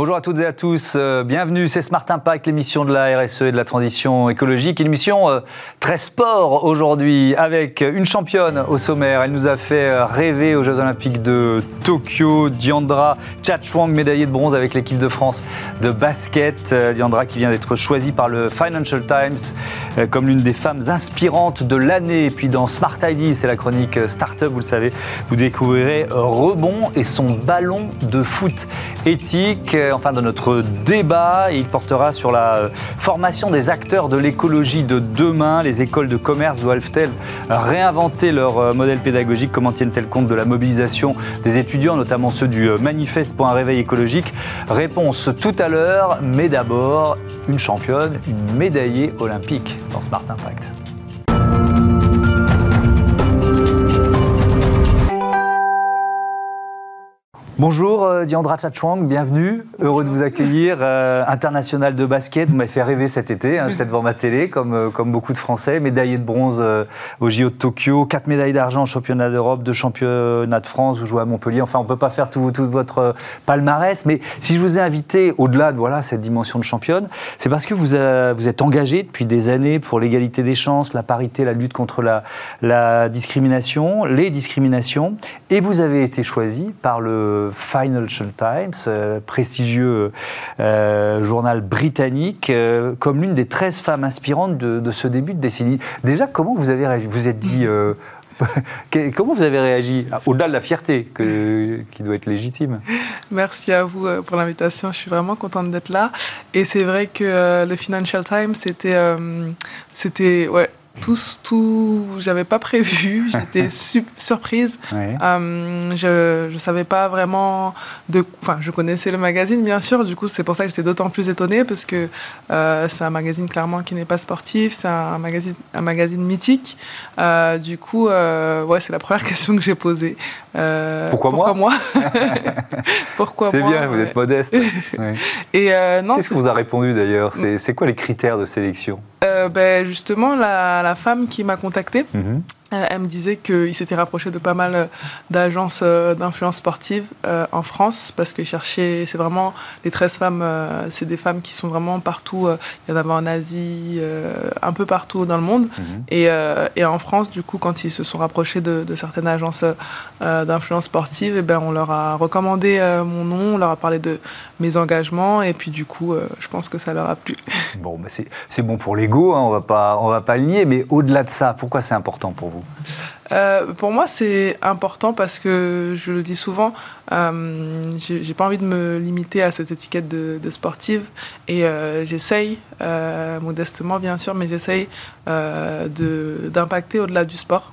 Bonjour à toutes et à tous, euh, bienvenue, c'est Smart Impact, l'émission de la RSE et de la transition écologique, une euh, très sport aujourd'hui avec une championne au sommaire, elle nous a fait euh, rêver aux Jeux Olympiques de Tokyo, Diandra Chachwang, médaillée de bronze avec l'équipe de France de basket, Diandra qui vient d'être choisie par le Financial Times comme l'une des femmes inspirantes de l'année, et puis dans Smart ID, c'est la chronique Startup, vous le savez, vous découvrirez Rebond et son ballon de foot éthique enfin de notre débat. il portera sur la formation des acteurs de l'écologie de demain. Écoles de commerce doivent-elles réinventer leur euh, modèle pédagogique? Comment tiennent-elles compte de la mobilisation des étudiants, notamment ceux du euh, manifeste pour un réveil écologique? Réponse tout à l'heure, mais d'abord une championne, une médaillée olympique dans Smart Impact. Bonjour euh, Diandra Chachwang, bienvenue, heureux de vous accueillir, euh, international de basket, vous m'avez fait rêver cet été, hein, j'étais devant ma télé comme, euh, comme beaucoup de Français, médaillé de bronze au JO de Tokyo, quatre médailles d'argent au championnat d'Europe, deux championnats de France, vous jouez à Montpellier, enfin on ne peut pas faire tout, votre palmarès, mais si je vous ai invité au-delà de voilà, cette dimension de championne, c'est parce que vous, vous êtes engagé depuis des années pour l'égalité des chances, la parité, la lutte contre la, la discrimination, les discriminations, et vous avez été choisi par le Financial Times, euh, prestigieux euh, journal britannique, euh, comme l'une des 13 femmes inspirantes de, ce début de décennie. Déjà, comment vous avez réagi? Vous êtes dit. Comment vous avez réagi? Au-delà de la fierté qui doit être légitime. Merci à vous pour l'invitation. Je suis vraiment contente d'être là. Et c'est vrai que le Financial Times, c'était, c'était ouais, tout, tout j'avais pas prévu, j'étais surprise. Euh, je ne savais pas vraiment de. Enfin, je connaissais le magazine, bien sûr, du coup, c'est pour ça que j'étais d'autant plus étonnée, parce que euh, c'est un magazine clairement qui n'est pas sportif, c'est un magazine, un magazine mythique. Euh, du coup, ouais, c'est la première question que j'ai posée. pourquoi, pourquoi, moi, Pourquoi moi? C'est bien, vous êtes modeste. Et non. Qu'est-ce que vous a répondu d'ailleurs? C'est quoi les critères de sélection? Ben, Justement, la, femme qui m'a contactée. Mhm. Euh, elle me disait qu'il s'était rapproché de pas mal euh, d'agences euh, d'influence sportive en France parce que cherchait, c'est vraiment les 13 femmes, c'est des femmes qui sont vraiment partout. Il y en avait en Asie, un peu partout dans le monde. Mhm. Et, et, en France, du coup, quand ils se sont rapprochés de, certaines agences d'influence sportive, et eh ben, on leur a recommandé mon nom, on leur a parlé de mes engagements et puis du coup, je pense que ça leur a plu. Bon, bah c'est bon pour l'ego, hein, on va pas, on va pas le nier, mais au-delà de ça, pourquoi c'est important pour vous? Euh, pour moi, c'est important parce que je le dis souvent, euh, j'ai pas envie de me limiter à cette étiquette de, sportive et euh, j'essaye, euh, modestement bien sûr, mais j'essaye d'impacter au-delà du sport.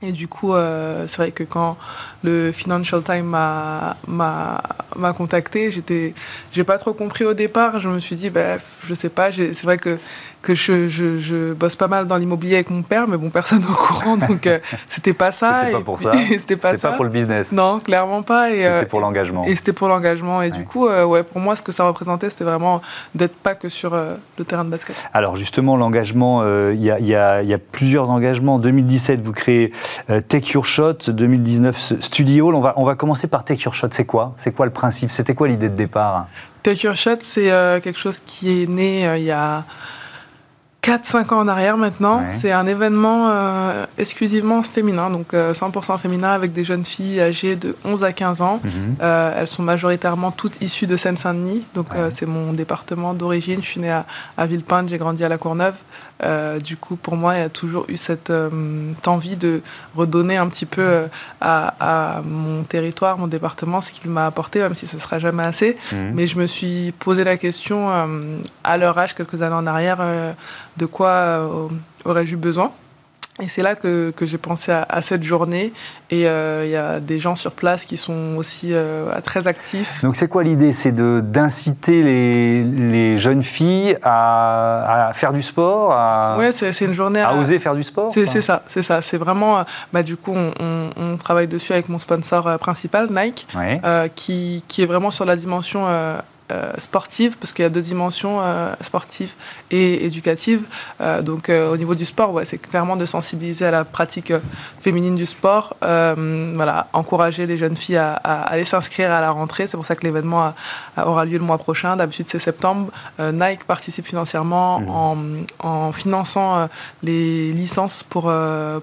Et du coup, c'est vrai que quand le Financial Times m'a contacté, j'étais, j'ai pas trop compris au départ. Je me suis dit, bah, je sais pas, c'est vrai que que je, je, je, bosse pas mal dans l'immobilier avec mon père, mais bon, personne au courant, donc euh, c'était pas ça. C'était pas pour ça. c'était pas, pas pour le business. Non, clairement pas. C'était euh, pour l'engagement. Et c'était pour l'engagement. Et du coup, euh, ouais, pour moi, ce que ça représentait, c'était vraiment d'être pas que sur le terrain de basket. Alors justement, l'engagement, il y, y, a plusieurs engagements. En 2017, vous créez Take Your Shot. 2019, Studio. On va, on va commencer par Take Your Shot. C'est quoi? C'est quoi le principe? C'était quoi l'idée de départ? Take Your Shot, c'est quelque chose qui est né il y a 4-5 ans en arrière maintenant. C'est un événement euh, exclusivement féminin, donc 100% euh, féminin avec des jeunes filles âgées de 11 à 15 ans. Mhm. Euh, elles sont majoritairement toutes issues de Seine-Saint-Denis, donc c'est mon département d'origine. Je suis née à, à Villepinte, j'ai grandi à La Courneuve. Euh, du coup, pour moi, il y a toujours eu cette euh, envie de redonner un petit peu euh, à, mon territoire, mon département, ce qu'il m'a apporté, même si ce sera jamais assez. Mhm. Mais je me suis posé la question à leur âge, quelques années en arrière, de quoi aurais-je eu besoin? Et c'est là que, que j'ai pensé à, à, cette journée. Et euh, il y a des gens sur place qui sont aussi euh, très actifs. Donc c'est quoi l'idée? C'est d'inciter les, les, jeunes filles à, à, faire du sport à, Ouais, c'est une journée à, oser faire du sport C'est ça, c'est ça. C'est vraiment... Euh, bah, du coup, on, on, on, travaille dessus avec mon sponsor principal, Nike, qui, qui, est vraiment sur la dimension sportive, parce qu'il y a deux dimensions, sportive et éducative. donc au niveau du sport, ouais, c'est clairement de sensibiliser à la pratique féminine du sport, voilà, encourager les jeunes filles à, aller s'inscrire à la rentrée. C'est pour ça que l'événement aura lieu le mois prochain. D'habitude c'est septembre. Nike participe financièrement mmh. en, en, finançant les licences pour,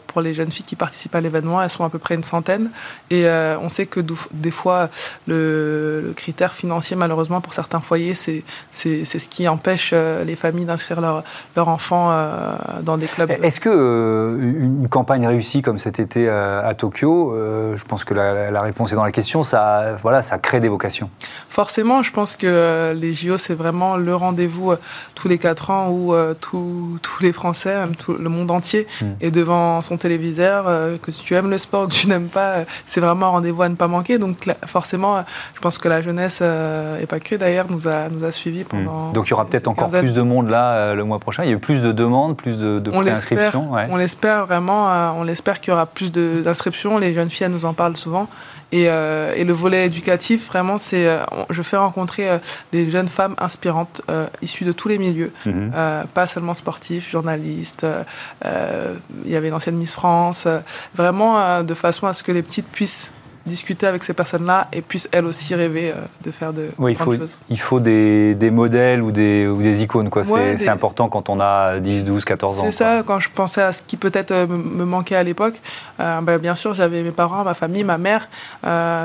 pour les jeunes filles qui participent à l'événement. Elles sont à peu près une centaine. Et euh, on sait que des fois, le, critère financier, malheureusement, pour certains foyers, c'est ce qui empêche euh, les familles d'inscrire leurs leur enfants euh, dans des clubs. Est-ce que une campagne réussie comme cet été à, Tokyo, je pense que la, réponse est dans la question, ça, voilà, ça crée des vocations Forcément, je pense que les JO, c'est vraiment le rendez-vous tous les quatre ans où tous les Français, tout le monde entier, hmm. est devant son téléviseur, que tu aimes le sport, que tu n'aimes pas, c'est vraiment un rendez-vous à ne pas manquer. Donc forcément, je pense que la jeunesse, euh, et pas que d'ailleurs, nous a, nous a suivis hmm. pendant. Donc il y aura peut-être encore plus de monde là euh, le mois prochain. Il y a eu plus de demandes, plus de, de préinscriptions. On l'espère vraiment. Euh, on l'espère qu'il y aura plus d'inscriptions. Les jeunes filles, elles nous en parlent souvent. Et, et, le volet éducatif, vraiment, c'est, je fais rencontrer des jeunes femmes inspirantes, issues de tous les milieux, mhm. pas seulement sportifs, journalistes. il y avait l'ancienne Miss France, vraiment de façon à ce que les petites puissent discuter avec ces personnes-là et puissent elles aussi rêver euh, de faire de oui, il faut, Il faut des, des, modèles ou des, ou des icônes. Quoi. c'est, important quand on a 10, 12, 14 ans. C'est ça, quand je pensais à ce qui peut-être euh, me manquait à l'époque, euh, ben, bien sûr j'avais mes parents, ma famille, ma mère,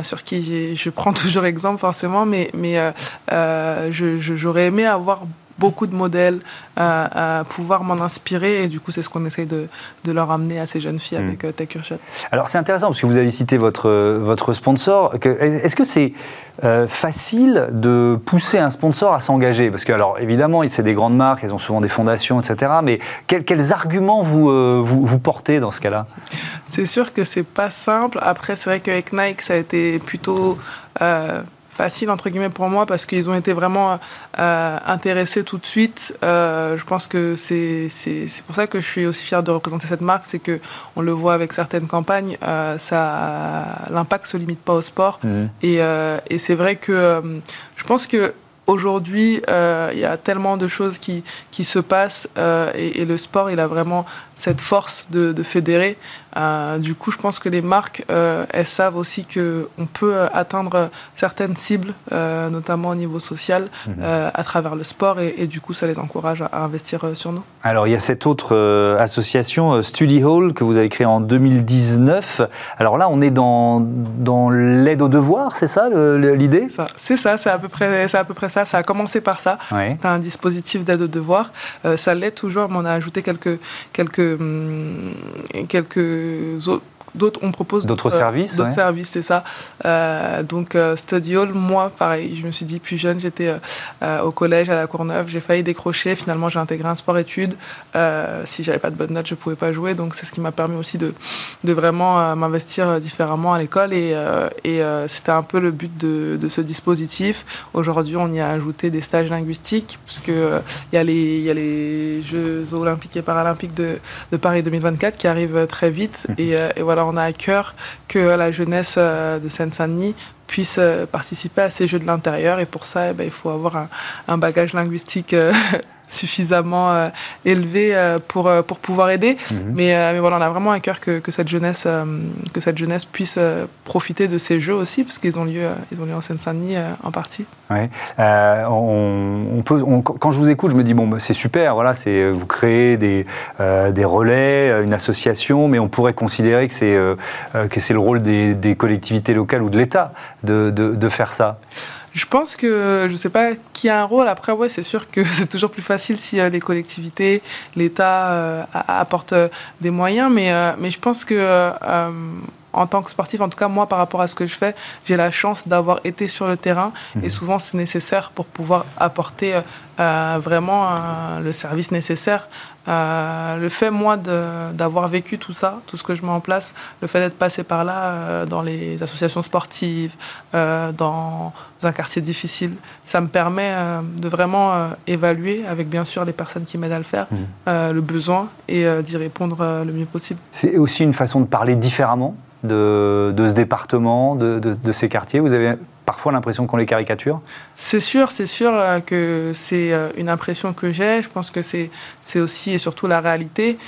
sur qui je prends toujours exemple forcément, mais, mais je, j'aurais aimé avoir beaucoup de modèles, à, pouvoir m'en inspirer. Et du coup, c'est ce qu'on essaye de, de, leur amener à ces jeunes filles hmm. avec euh, Tech Alors, c'est intéressant parce que vous avez cité votre, votre sponsor. Est-ce que c'est euh, facile de pousser un sponsor à s'engager? Parce que, alors, évidemment, c'est des grandes marques, elles ont souvent des fondations, etc. Mais quels, quels arguments vous, euh, vous, vous, portez dans ce cas-là? C'est sûr que c'est pas simple. Après, c'est vrai qu'avec Nike, ça a été plutôt facile entre guillemets pour moi parce qu'ils ont été vraiment euh, intéressés tout de suite. Euh, je pense que c'est pour ça que je suis aussi fier de représenter cette marque, c'est que on le voit avec certaines campagnes, euh, ça l'impact se limite pas au sport mmh. et, et c'est vrai que je pense que aujourd'hui, il y a tellement de choses qui, qui se passent et, et, le sport, il a vraiment cette force de, de fédérer. Euh, du coup, je pense que les marques, euh, elles savent aussi qu'on peut euh, atteindre certaines cibles, notamment au niveau social, mhm. à travers le sport, et, du coup, ça les encourage à, investir sur nous. Alors, il y a cette autre association, Study Hall, que vous avez créée en 2019. Alors là, on est dans, dans l'aide aux devoirs, c'est ça l'idée? C'est ça, c'est à, peu près, à peu près ça. Ça a commencé par ça. C'est un dispositif d'aide aux devoirs. ça l'est toujours, mais on a ajouté quelques, quelques, hum, quelques d'autres on propose d'autres services d'autres services c'est ça. Euh, donc euh, Study Hall moi pareil je me suis dit plus jeune j'étais euh, au collège à la Courneuve j'ai failli décrocher. Finalement j'ai intégré un sport études si j'avais pas de bonnes notes je pouvais pas jouer. Donc c'est ce qui m'a permis aussi de, de vraiment m'investir différemment à l'école. Et, et c'était un peu le but de, de ce dispositif. Aujourd'hui on y a ajouté des stages linguistiques parce que il y a les il y a les Jeux olympiques et paralympiques de, de Paris 2024 qui arrivent très vite. Mmh. et voilà on a à cœur que la jeunesse euh, de Seine-Saint-Denis puisse euh, participer à ces Jeux de l'intérieur. Et pour ça, eh ben, il faut avoir un, bagage linguistique euh, suffisamment euh, élevé euh, pour, euh, pour pouvoir aider. Mhm. Mais, mais voilà, on a vraiment à cœur que, que cette, jeunesse, que cette jeunesse puisse profiter de ces jeux aussi, parce qu'ils ont lieu, ils ont lieu en Seine-Saint-Denis en partie. Ouais. On, peut, quand je vous écoute, je me dis, bon, bah, c'est super, voilà, c'est, vous créez des, des relais, une association, mais on pourrait considérer que c'est, que c'est le rôle des, des, collectivités locales ou de l'État de, de, de faire ça. Je pense que, je ne sais pas qui a un rôle. Après, ouais, c'est sûr que c'est toujours plus facile si euh, les collectivités, l'État euh, apportent euh, des moyens. Mais, mais je pense que en tant que sportif, en tout cas moi par rapport à ce que je fais, j'ai la chance d'avoir été sur le terrain et mhm. souvent c'est nécessaire pour pouvoir apporter vraiment euh, le service nécessaire. Euh, le fait moi d'avoir vécu tout ça, tout ce que je mets en place, le fait d'être passé par là dans les associations sportives, dans un quartier difficile, ça me permet de vraiment évaluer avec bien sûr les personnes qui m'aident à le faire, mhm. le besoin et d'y répondre le mieux possible. C'est aussi une façon de parler différemment de, ce département, de, ces quartiers Vous avez parfois l'impression qu'on les caricature C'est sûr, c'est sûr que c'est une impression que j'ai. Je pense que c'est aussi et surtout la réalité.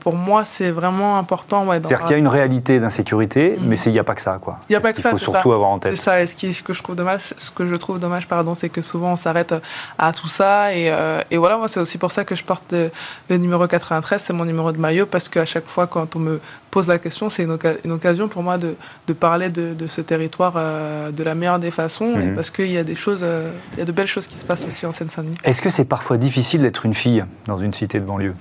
pour moi, c'est vraiment important. C'est-à-dire qu'il y a une réalité d'insécurité, mm. mais il n'y a pas que ça. Il n'y a pas que ça. Il faut surtout avoir en tête. C'est ça. Et ce, qui, ce, que je trouve dommage, ce que je trouve dommage, pardon, c'est que souvent on s'arrête à tout ça. Et, et voilà, moi, c'est aussi pour ça que je porte le, le numéro 93, c'est mon numéro de maillot, parce qu'à chaque fois, quand on me pose la question, c'est une, occasion pour moi de, parler de, ce territoire euh, de la meilleure des façons, mhm. parce qu'il y a des choses, euh, il y a de belles choses qui se passent aussi en Seine-Saint-Denis. Est-ce que c'est parfois difficile d'être une fille dans une cité de banlieue?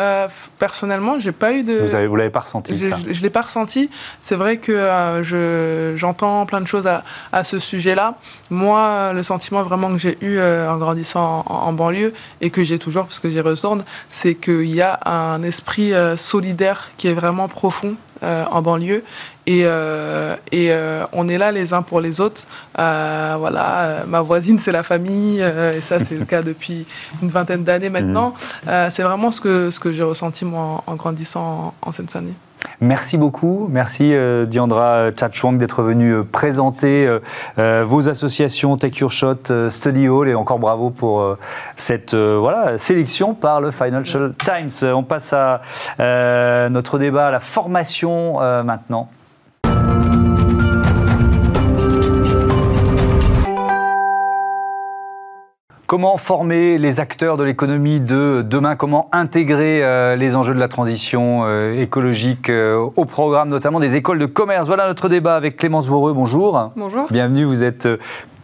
Euh, personnellement, j'ai pas eu de. Vous ne l'avez pas ressenti Je, ça Je, l'ai pas ressenti. C'est vrai que euh, j'entends plein de choses à, à ce sujet-là. Moi, le sentiment vraiment que j'ai eu euh, en grandissant en, banlieue et que j'ai toujours parce que j'y retourne, c'est qu'il y a un esprit euh, solidaire qui est vraiment profond en banlieue et, euh, et euh, on est là les uns pour les autres. Euh, voilà, ma voisine, c'est la famille, et ça, c'est le cas depuis une vingtaine d'années maintenant. Mmh. c'est vraiment ce que, ce que j'ai ressenti, moi, en, grandissant en, en Seine-Saint-Denis. Merci beaucoup. Merci euh, Diandra Chachwang d'être venu euh, présenter euh, vos associations Take Your Shot, Study Hall et encore bravo pour cette voilà, sélection par le Financial Times. On passe à notre débat, à la formation maintenant. Comment former les acteurs de l'économie de demain? Comment intégrer euh, les enjeux de la transition euh, écologique euh, au programme, notamment des écoles de commerce? Voilà notre débat avec Clémence Voreux. Bonjour. Bonjour. Bienvenue. Vous êtes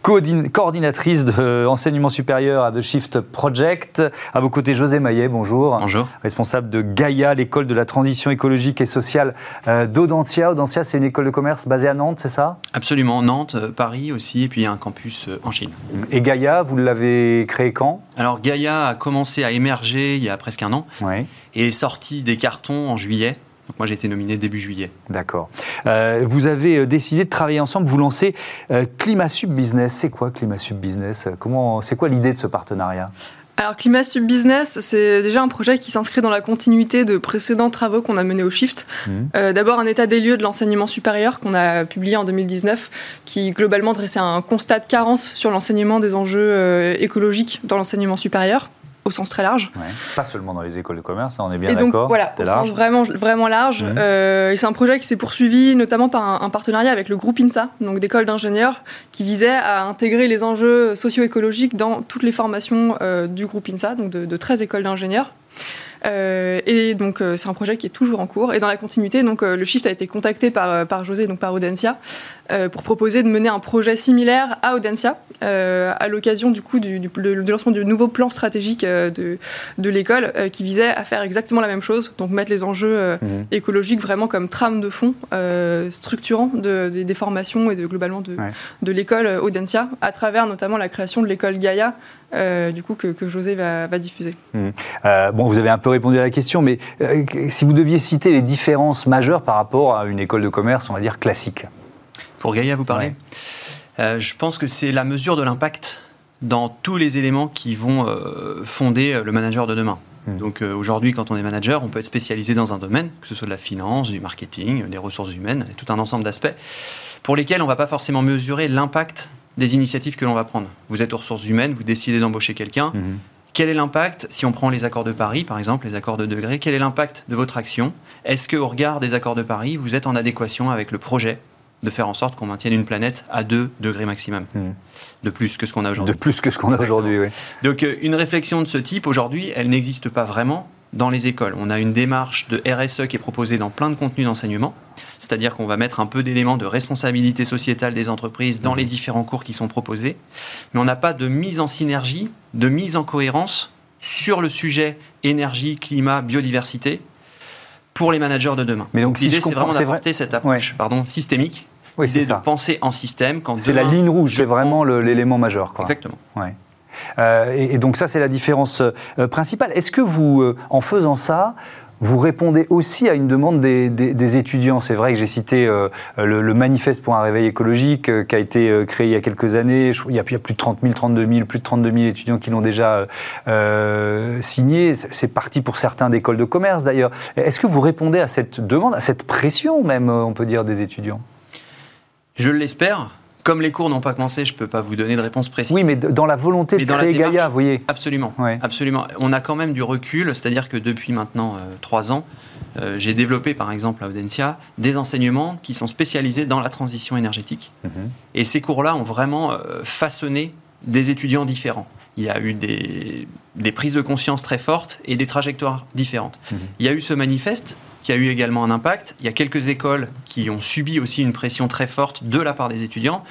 coordinatrice d'enseignement supérieur à The Shift Project. À vos côtés, José Maillet, bonjour. Bonjour. Responsable de Gaïa, l'école de la transition écologique et sociale euh, d'Audentia. Audentia, c'est une école de commerce basée à Nantes, c'est ça? Absolument, Nantes, euh, Paris aussi, et puis il y a un campus euh, en Chine. Et Gaïa, vous l'avez créé quand? Alors Gaïa a commencé à émerger il y a presque un an oui. et est sorti des cartons en juillet moi, j'ai été nominé début juillet. D'accord. Euh, vous avez euh, décidé de travailler ensemble, vous lancez euh, ClimaSub Business. C'est quoi ClimaSub Business? Comment, C'est quoi l'idée de ce partenariat? Alors Climat Sub Business, c'est déjà un projet qui s'inscrit dans la continuité de précédents travaux qu'on a menés au Shift. Mmh. D'abord un état des lieux de l'enseignement supérieur qu'on a publié en 2019, qui globalement dressait un constat de carence sur l'enseignement des enjeux écologiques dans l'enseignement supérieur au sens très large. Pas seulement dans les écoles de commerce, hein, on est bien d'accord. Voilà, au sens vraiment, vraiment large. Mhm. Euh, et c'est un projet qui s'est poursuivi notamment par un, partenariat avec le groupe INSA, donc d'écoles d'ingénieurs, qui visait à intégrer les enjeux socio-écologiques dans toutes les formations euh, du groupe INSA, donc de, de 13 écoles d'ingénieurs. Euh, et donc, euh, c'est un projet qui est toujours en cours. Et dans la continuité, donc, euh, le Shift a été contacté par, par José, donc par Audencia, pour proposer de mener un projet similaire à Audencia, à l'occasion du coup du, lancement du nouveau plan stratégique de, de l'école, qui visait à faire exactement la même chose, donc mettre les enjeux mhm. écologiques vraiment comme trame de fond structurant de, des formations et de, globalement de, de l'école Audencia, à travers notamment la création de l'école Gaïa, du coup que, José va, va diffuser. Mhm. bon, vous avez un peu répondu à la question, mais euh, si vous deviez citer les différences majeures par rapport à une école de commerce, on va dire classique. Pour Gaïa, vous parlez euh, Je pense que c'est la mesure de l'impact dans tous les éléments qui vont euh, fonder le manager de demain. Hmm. Donc aujourd'hui, quand on est manager, on peut être spécialisé dans un domaine, que ce soit de la finance, du marketing, des ressources humaines, tout un ensemble d'aspects, pour lesquels on ne va pas forcément mesurer l'impact des initiatives que l'on va prendre. Vous êtes aux ressources humaines, vous décidez d'embaucher quelqu'un. Hmm. Quel est l'impact, si on prend les accords de Paris, par exemple, les accords de degré, quel est l'impact de votre action? Est-ce qu'au regard des accords de Paris, vous êtes en adéquation avec le projet de faire en sorte qu'on maintienne une planète à 2 degrés maximum, hmm. de plus que ce qu'on a aujourd'hui. De plus que ce qu'on a aujourd'hui, oui. Donc euh, une réflexion de ce type, aujourd'hui, elle n'existe pas vraiment dans les écoles. On a une démarche de RSE qui est proposée dans plein de contenus d'enseignement, c'est-à-dire qu'on va mettre un peu d'éléments de responsabilité sociétale des entreprises dans les différents cours qui sont proposés, mais on n'a pas de mise en synergie, de mise en cohérence sur le sujet énergie, climat, biodiversité pour les managers de demain. Mais donc, l'idée, c'est vraiment d'apporter cette approche pardon, systémique. Oui, l'idée de penser en système. C'est la ligne rouge, c'est vraiment l'élément majeur. Quoi. Exactement. Ouais. Euh, et, donc ça, c'est la différence euh, principale. Est-ce que vous, euh, en faisant ça, vous répondez aussi à une demande des, étudiants? C'est vrai que j'ai cité le, manifeste pour un réveil écologique qui a été créé il y a quelques années. il, y a, plus de 30 000, 32 000, plus de 32 000 étudiants qui l'ont déjà signé. C'est parti pour certains d'écoles de commerce d'ailleurs. Est-ce que vous répondez à cette demande, à cette pression même, on peut dire, des étudiants? Je l'espère comme les cours n'ont pas commencé, je ne peux pas vous donner de réponse précise. Oui, mais dans la volonté de créer Gaïa, vous voyez. Absolument, absolument. On a quand même du recul, c'est-à-dire que depuis maintenant euh, trois ans, euh, j'ai développé par exemple à Audencia des enseignements qui sont spécialisés dans la transition énergétique. Mhm. Et ces cours-là ont vraiment euh, façonné des étudiants différents. Il y a eu des, prises de conscience très fortes et des trajectoires différentes. Mhm. Il y a eu ce manifeste qui a eu également un impact. Il y a quelques écoles qui ont subi aussi une pression très forte de la part des étudiants.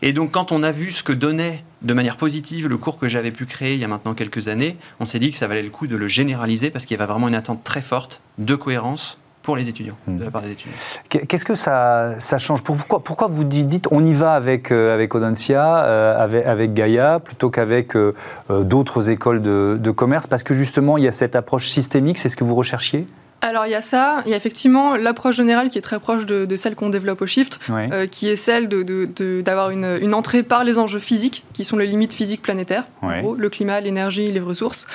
Et donc, quand on a vu ce que donnait de manière positive le cours que j'avais pu créer il y a maintenant quelques années, on s'est dit que ça valait le coup de le généraliser parce qu'il y avait vraiment une attente très forte de cohérence pour les étudiants, de la hmm. part des étudiants. Qu'est-ce que ça, ça change pourquoi, pourquoi vous dites on y va avec, euh, avec Audencia, euh, avec, avec, Gaïa, plutôt qu'avec euh, d'autres écoles de, de commerce? Parce que justement, il y a cette approche systémique, c'est ce que vous recherchiez? Alors il y a ça, il y a effectivement l'approche générale qui est très proche de, celle qu'on développe au Shift, euh, qui est celle d'avoir de, une, une, entrée par les enjeux physiques, qui sont les limites physiques planétaires, le climat, l'énergie, les ressources,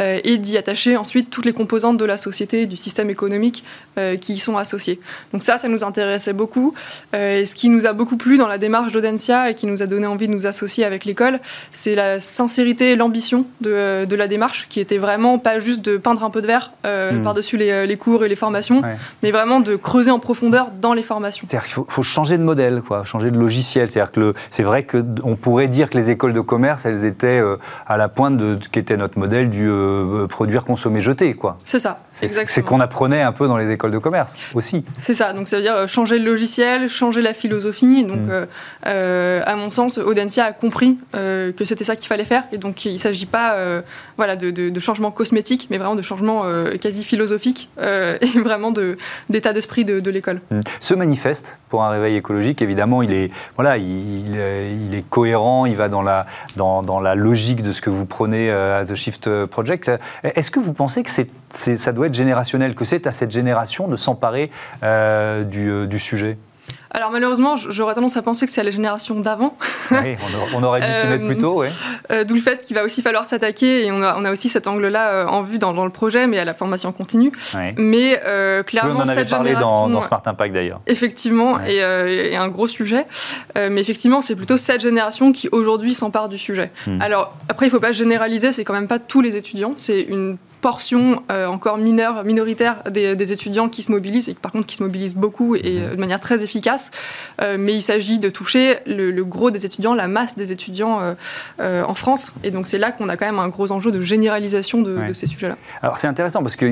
euh, et d'y attacher ensuite toutes les composantes de la société, du système économique euh, qui y sont associées. Donc ça, ça nous intéressait beaucoup. et ce qui nous a beaucoup plu dans la démarche d'Audencia et qui nous a donné envie de nous associer avec l'école, c'est la sincérité et l'ambition de, la démarche, qui était vraiment pas juste de peindre un peu de verre hmm. par-dessus les cours et les formations, mais vraiment de creuser en profondeur dans les formations. C'est-à-dire qu'il faut, changer de modèle, quoi, changer de logiciel. C'est-à-dire que c'est vrai qu'on pourrait dire que les écoles de commerce, elles étaient euh, à la pointe de ce qui était notre modèle du euh, euh, produire, consommer, jeter, quoi. C'est ça, exactement. C'est qu'on apprenait un peu dans les écoles de commerce aussi. C'est ça. Donc ça veut dire changer le logiciel, changer la philosophie. Donc, mm. à mon sens, Audencia a compris que c'était ça qu'il fallait faire. Et donc, il ne s'agit pas, voilà, de, de, de, changement cosmétique, mais vraiment de changement quasi philosophique et vraiment d'état d'esprit de, l'école. Mmh. Ce manifeste pour un réveil écologique, évidemment, il est, voilà, il, il est cohérent, il va dans dans, la logique de ce que vous prenez euh, à The Shift Project. Est-ce que vous pensez que c'est, ça doit être générationnel, que c'est à cette génération de s'emparer euh, du sujet? Alors malheureusement, j'aurais tendance à penser que c'est à la génération d'avant. Oui, on, aurait dû s'y mettre plus tôt, oui. Euh, d'où le fait qu'il va aussi falloir s'attaquer, et on a, on a, aussi cet angle-là euh, en vue dans, le projet, mais à la formation continue. Mais euh, clairement, on en avait parlé dans, dans, Smart Impact d'ailleurs. Effectivement, et, un gros sujet. mais effectivement, c'est plutôt cette génération qui aujourd'hui s'empare du sujet. Hmm. Alors après, il ne faut pas généraliser, c'est quand même pas tous les étudiants, c'est une portion euh, encore mineure, minoritaire des, étudiants qui se mobilisent, et par contre qui se mobilisent beaucoup et euh, de manière très efficace. Euh, mais il s'agit de toucher le, gros des étudiants, la masse des étudiants en France. Et donc c'est là qu'on a quand même un gros enjeu de généralisation de, ces sujets-là. Alors c'est intéressant parce que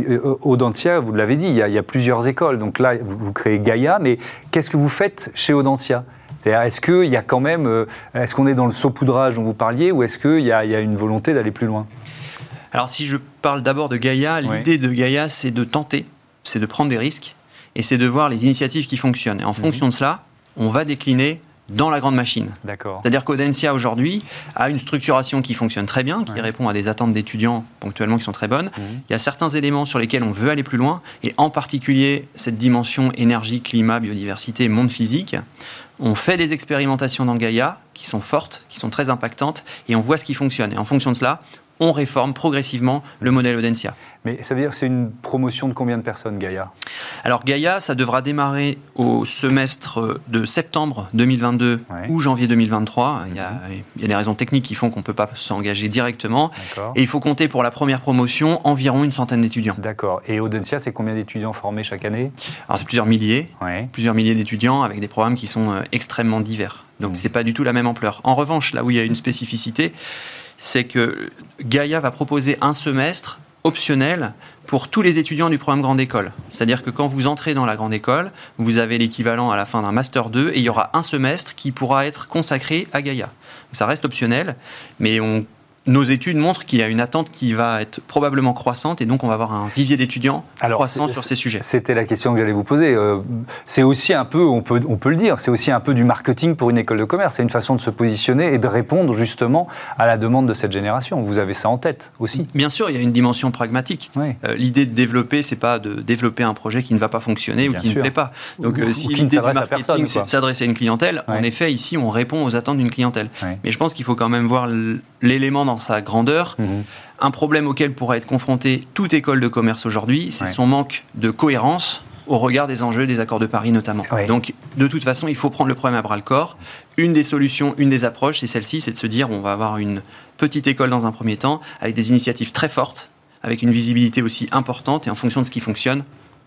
vous l'avez dit, il y, a, plusieurs écoles. Donc là, vous, créez Gaïa, mais qu'est-ce que vous faites chez Audentia c'est-à-dire, est-ce qu'il y a quand même, est-ce qu'on est dans le saupoudrage dont vous parliez, ou est-ce qu'il y, y, a une volonté d'aller plus loin? Alors si je parle d'abord de Gaïa, l'idée de Gaïa, c'est de tenter, c'est de prendre des risques, et c'est de voir les initiatives qui fonctionnent. Et en mhm. fonction de cela, on va décliner dans la grande machine. D'accord. C'est-à-dire qu'Audencia aujourd'hui a une structuration qui fonctionne très bien, qui répond à des attentes d'étudiants ponctuellement qui sont très bonnes. Mhm. Il y a certains éléments sur lesquels on veut aller plus loin, et en particulier cette dimension énergie, climat, biodiversité, monde physique. On fait des expérimentations dans Gaïa qui sont fortes, qui sont très impactantes, et on voit ce qui fonctionne. Et en fonction de cela, on réforme progressivement le modèle Audencia. Mais ça veut dire que c'est une promotion de combien de personnes, Gaïa? Alors Gaïa, ça devra démarrer au semestre de septembre 2022 ou janvier 2023. Il, y a, il, y a, des raisons techniques qui font qu'on ne peut pas s'engager directement. Et il faut compter pour la première promotion environ une centaine d'étudiants. D'accord. Et Audencia, c'est combien d'étudiants formés chaque année? Alors c'est plusieurs milliers. Plusieurs milliers d'étudiants avec des programmes qui sont euh, extrêmement divers. Donc mmh. c'est pas du tout la même ampleur. En revanche, là où il y a une spécificité, c'est que Gaïa va proposer un semestre optionnel pour tous les étudiants du programme Grande École. C'est-à-dire que quand vous entrez dans la Grande École, vous avez l'équivalent à la fin d'un Master 2 et il y aura un semestre qui pourra être consacré à Gaïa. Ça reste optionnel, mais on nos études montrent qu'il y a une attente qui va être probablement croissante et donc on va avoir un vivier d'étudiants croissant sur ces sujets. C'était la question que j'allais vous poser. Euh, c'est aussi un peu, on peut, on peut le dire, c'est aussi un peu du marketing pour une école de commerce. C'est une façon de se positionner et de répondre justement à la demande de cette génération. Vous avez ça en tête aussi. Bien sûr, il y a une dimension pragmatique. Euh, l'idée de développer, c'est pas de développer un projet qui ne va pas fonctionner ou qui ne plaît pas. Donc euh, si l'idée du marketing, c'est de s'adresser à une clientèle, en effet, ici, on répond aux attentes d'une clientèle. Mais je pense qu'il faut quand même voir l'élément dans sa grandeur. Mhm. Un problème auquel pourrait être confrontée toute école de commerce aujourd'hui, c'est son manque de cohérence au regard des enjeux des accords de Paris notamment. Donc, de toute façon, il faut prendre le problème à bras le corps. Une des solutions, une des approches, c'est celle-ci, c'est de se dire on va avoir une petite école dans un premier temps, avec des initiatives très fortes, avec une visibilité aussi importante, et en fonction de ce qui fonctionne,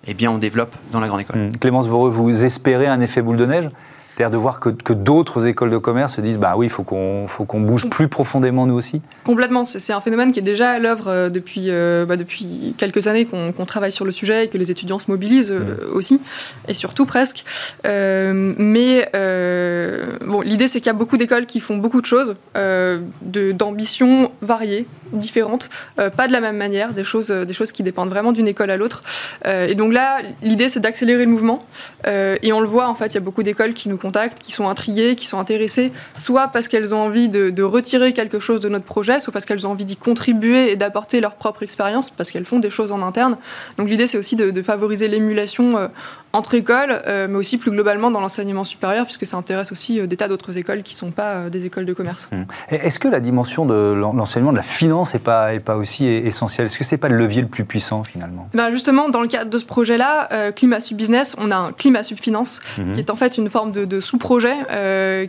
eh bien, on développe dans la grande école. Mmh. Clémence Voreux, vous espérez un effet boule de neige? C'est-à-dire de voir que, d'autres écoles de commerce se disent bah oui, il faut qu'on faut qu'on bouge plus profondément nous aussi. Complètement, c'est un phénomène qui est déjà à l'œuvre euh, depuis euh, bah, depuis quelques années qu'on travaille sur le sujet et que les étudiants se mobilisent euh, mmh. aussi et surtout presque. mais bon, l'idée c'est qu'il y a beaucoup d'écoles qui font beaucoup de choses, d'ambitions variées, différentes, pas de la même manière, des choses des choses qui dépendent vraiment d'une école à l'autre. et donc là, l'idée c'est d'accélérer le mouvement et on le voit en fait, il y a beaucoup d'écoles qui nous qui sont intriguées, qui sont intéressées, soit parce qu'elles ont envie de, retirer quelque chose de notre projet, soit parce qu'elles ont envie d'y contribuer et d'apporter leur propre expérience, parce qu'elles font des choses en interne. Donc l'idée, c'est aussi de, favoriser l'émulation euh, entre écoles, euh, mais aussi plus globalement dans l'enseignement supérieur, puisque ça intéresse aussi euh, des tas d'autres écoles qui ne sont pas euh, des écoles de commerce. Mmh. Est-ce que la dimension de l'enseignement de la finance n'est pas, est pas aussi essentielle Est-ce que ce n'est pas le levier le plus puissant finalement? Ben Justement, dans le cadre de ce projet-là, Climat Sub Business, on a un Climat Sub Finance, mmh. qui est en fait une forme de, sous-projet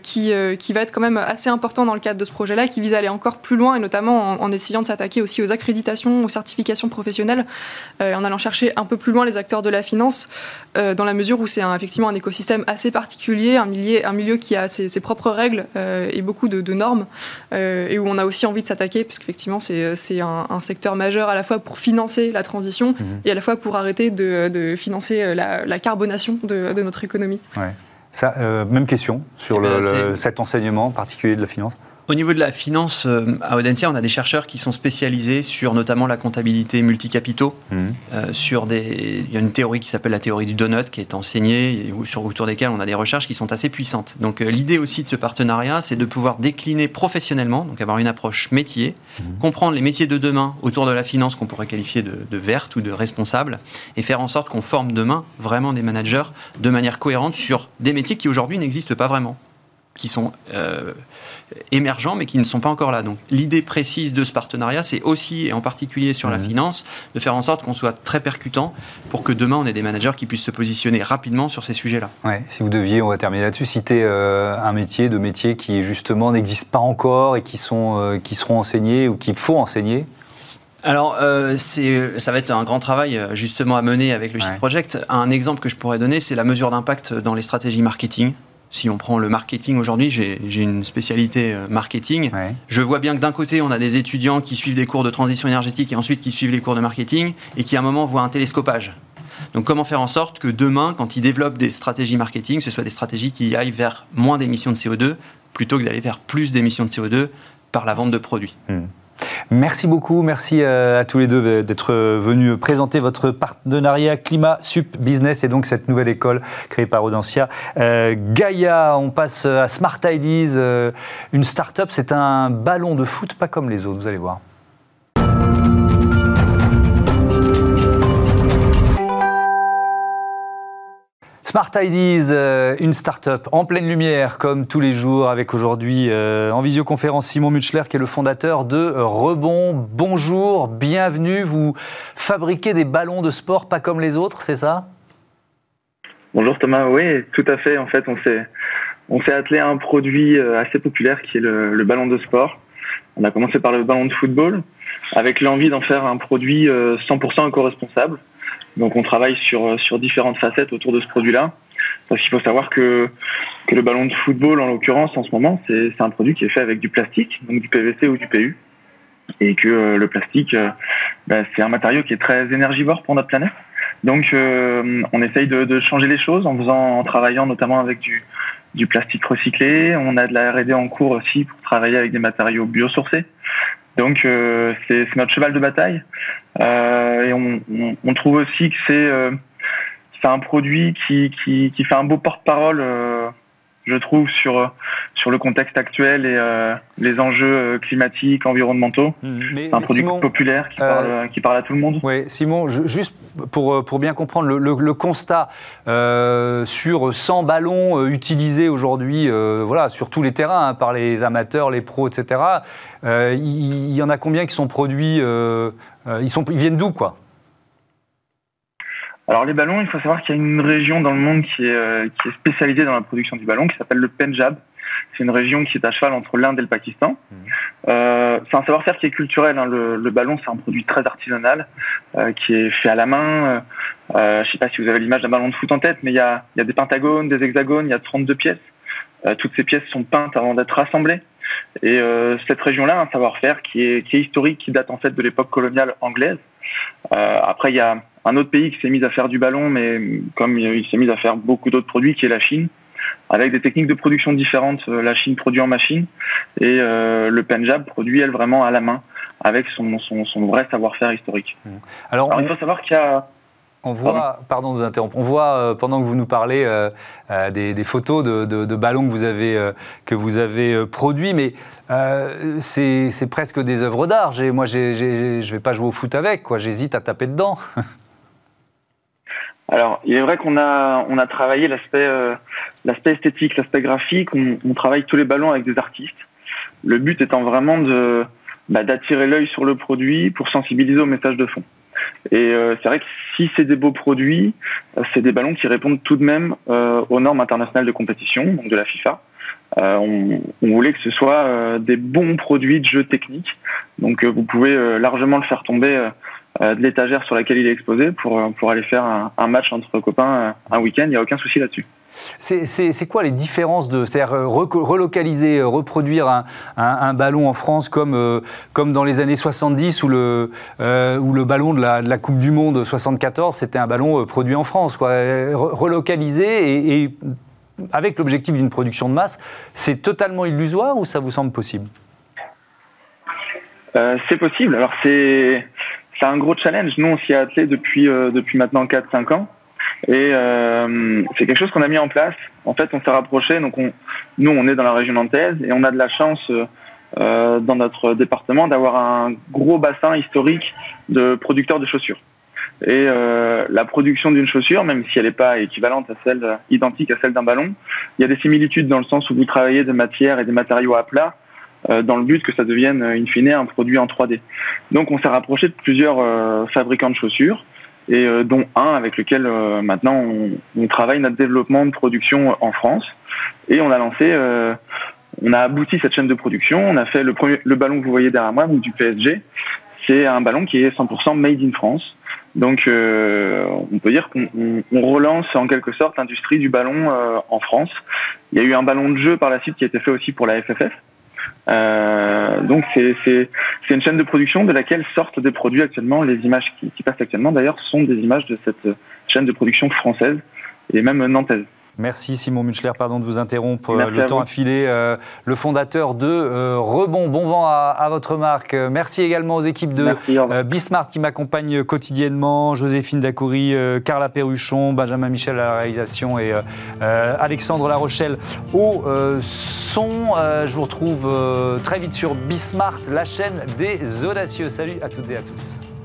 qui, qui va être quand même assez important dans le cadre de ce projet-là, qui vise à aller encore plus loin, et notamment en, en essayant de s'attaquer aussi aux accréditations, aux certifications professionnelles, en allant chercher un peu plus loin les acteurs de la finance dans la mesure où c'est effectivement un écosystème assez particulier, un milieu, un milieu qui a ses, propres règles euh, et beaucoup de, normes, euh, et où on a aussi envie de s'attaquer, parce qu'effectivement c'est un, un, secteur majeur à la fois pour financer la transition mhm. et à la fois pour arrêter de, financer euh, la, carbonation de, notre économie. Ouais. Ça, même question sur eh ben, cet enseignement particulier de la finance? Au niveau de la finance, euh, à Audencia, on a des chercheurs qui sont spécialisés sur notamment la comptabilité multicapitaux. Mmh. Euh, sur des... Il y a une théorie qui s'appelle la théorie du donut qui est enseignée et sur, autour desquelles on a des recherches qui sont assez puissantes. Donc euh, l'idée aussi de ce partenariat, c'est de pouvoir décliner professionnellement, donc avoir une approche métier, mmh. comprendre les métiers de demain autour de la finance qu'on pourrait qualifier de, de verte ou de responsable, et faire en sorte qu'on forme demain vraiment des managers de manière cohérente sur des métiers qui aujourd'hui n'existent pas vraiment qui sont euh, émergents mais qui ne sont pas encore là. Donc l'idée précise de ce partenariat, c'est aussi, et en particulier sur la mhm. finance, de faire en sorte qu'on soit très percutant pour que demain on ait des managers qui puissent se positionner rapidement sur ces sujets-là. Ouais, si vous deviez, on va terminer là-dessus, citer euh, un métier, deux métiers qui justement n'existent pas encore et qui, sont, euh, qui seront enseignés ou qu'il faut enseigner alors, ça va être un grand travail justement à mener avec le Shift Project. Un exemple que je pourrais donner, c'est la mesure d'impact dans les stratégies marketing si on prend le marketing aujourd'hui, j'ai une spécialité euh, marketing. Je vois bien que d'un côté, on a des étudiants qui suivent des cours de transition énergétique et ensuite qui suivent les cours de marketing et qui à un moment voient un télescopage. Donc comment faire en sorte que demain, quand ils développent des stratégies marketing, ce soit des stratégies qui aillent vers moins d'émissions de CO2 plutôt que d'aller vers plus d'émissions de CO2 par la vente de produits? Hmm. Merci beaucoup, merci euh, à, tous les deux d'être venus présenter votre partenariat Climat Sup Business et donc cette nouvelle école créée par Audencia. Euh, Gaïa, on passe à Smart Ideas, euh, une start-up, c'est un ballon de foot pas comme les autres, vous allez voir. Smart Ideas, euh, une start-up en pleine lumière, comme tous les jours, avec aujourd'hui euh, en visioconférence Simon Mutschler, qui est le fondateur de Rebond. Bonjour, bienvenue. Vous fabriquez des ballons de sport pas comme les autres, c'est ça? Bonjour Thomas, oui, tout à fait. En fait, on s'est, attelé à un produit euh, assez populaire qui est le, ballon de sport. On a commencé par le ballon de football, avec l'envie d'en faire un produit 100% éco-responsable. Donc on travaille sur, euh, sur différentes facettes autour de ce produit-là. Parce qu'il faut savoir que, que le ballon de football, en l'occurrence, en ce moment, c'est un produit qui est fait avec du plastique, donc du PVC ou du PU. Et que euh, le plastique, euh, bah, c'est un matériau qui est très énergivore pour notre planète. Donc on essaye de, de, changer les choses en, faisant, en travaillant notamment avec du, du plastique recyclé. On a de la R&D en cours aussi pour travailler avec des matériaux biosourcés. Donc euh, c'est notre cheval de bataille. Euh, et on, trouve aussi que c'est euh, un produit qui, qui, qui, fait un beau porte-parole je trouve, sur, sur le contexte actuel et euh, les enjeux euh, climatiques, environnementaux. Mmh, c'est un produit populaire qui, parle, euh, qui, parle, à tout le monde. Oui, Simon, juste pour, pour bien comprendre le, le, constat, sur 100 ballons utilisés aujourd'hui voilà, sur tous les terrains, hein, par les amateurs, les pros, etc., il y, en a combien qui sont produits ils, sont, ils viennent d'où, quoi? Alors les ballons, il faut savoir qu'il y a une région dans le monde qui est, qui est spécialisée dans la production du ballon, qui s'appelle le Punjab. C'est une région qui est à cheval entre l'Inde et le Pakistan. Mmh. Euh, c'est un savoir-faire qui est culturel. Hein. Le, ballon, c'est un produit très artisanal euh, qui est fait à la main. Euh, je ne sais pas si vous avez l'image d'un ballon de foot en tête, mais il y a, y a, des pentagones, des hexagones, il y a 32 pièces. Euh, toutes ces pièces sont peintes avant d'être rassemblées. Et euh, cette région-là a un savoir-faire qui est, qui est historique, qui date en fait de l'époque coloniale anglaise. Après, il y a un autre pays qui s'est mis à faire du ballon, mais comme il s'est mis à faire beaucoup d'autres produits, qui est la Chine avec des techniques de production différentes. Euh, la Chine produit en machine et euh, le Punjab produit, elle, vraiment à la main, avec son, son, vrai savoir-faire historique. Alors, il faut savoir qu'il y a... On voit, pardon, de vous interrompre, on voit euh, pendant que vous nous parlez des, photos de, ballons que vous avez, que vous avez produits, mais c'est presque des œuvres d'art. Moi, je ne vais pas jouer au foot avec, j'hésite à taper dedans. Alors, il est vrai qu'on a, on a travaillé l'aspect, euh, l'aspect esthétique, l'aspect graphique. On, travaille tous les ballons avec des artistes. Le but étant vraiment de, bah, d'attirer l'œil sur le produit pour sensibiliser au message de fond. Et euh, c'est vrai que si c'est des beaux produits, euh, c'est des ballons qui répondent tout de même aux normes internationales de compétition, donc de la FIFA. On, voulait que ce soit des bons produits de jeu technique. Donc vous pouvez largement le faire tomber euh, de l'étagère sur laquelle il est exposé pour, euh, pour aller faire un, match entre copains euh, un week-end. Il n'y a aucun souci là-dessus. C'est quoi les différences de c'est-à-dire relocaliser, reproduire un, ballon en France comme, comme dans les années 70 où le, le ballon de la, Coupe du Monde 74 c'était un ballon produit en France quoi. Relocaliser et, avec l'objectif d'une production de masse, c'est totalement illusoire ou ça vous semble possible? C'est possible. Alors c'est c'est un gros challenge. Nous, on s'y est attelé depuis, euh, depuis maintenant 4-5 ans. Et euh, c'est quelque chose qu'on a mis en place. En fait, on s'est rapproché. Donc, on, nous, on est dans la région nantaise et on a de la chance euh, dans notre département d'avoir un gros bassin historique de producteurs de chaussures. Et euh, la production d'une chaussure, même si elle n'est pas équivalente à celle, identique à celle d'un ballon, il y a des similitudes dans le sens où vous travaillez des matières et des matériaux à plat euh, dans le but que ça devienne in fine un produit en 3D. Donc on s'est rapproché de plusieurs euh, fabricants de chaussures et euh, dont un avec lequel maintenant on, travaille notre développement de production en France et on a lancé on a abouti cette chaîne de production, on a fait le premier le ballon que vous voyez derrière moi donc du PSG. C'est un ballon qui est 100% made in France. Donc on peut dire qu'on relance en quelque sorte l'industrie du ballon en France. Il y a eu un ballon de jeu par la suite qui a été fait aussi pour la FFF. Euh, donc c'est une chaîne de production de laquelle sortent des produits actuellement. Les images qui, qui passent actuellement d'ailleurs sont des images de cette chaîne de production française et même nantaise. Merci Simon Munchler, pardon de vous interrompre. le temps a filé. Euh, le fondateur de euh, Rebond, bon vent à, votre marque. Merci également aux équipes de euh, Bismart qui m'accompagnent quotidiennement. Joséphine Dacoury, Carla Perruchon, Benjamin Michel à la réalisation et Alexandre Larochelle au son. je vous retrouve très vite sur Bismart, la chaîne des audacieux. Salut à toutes et à tous.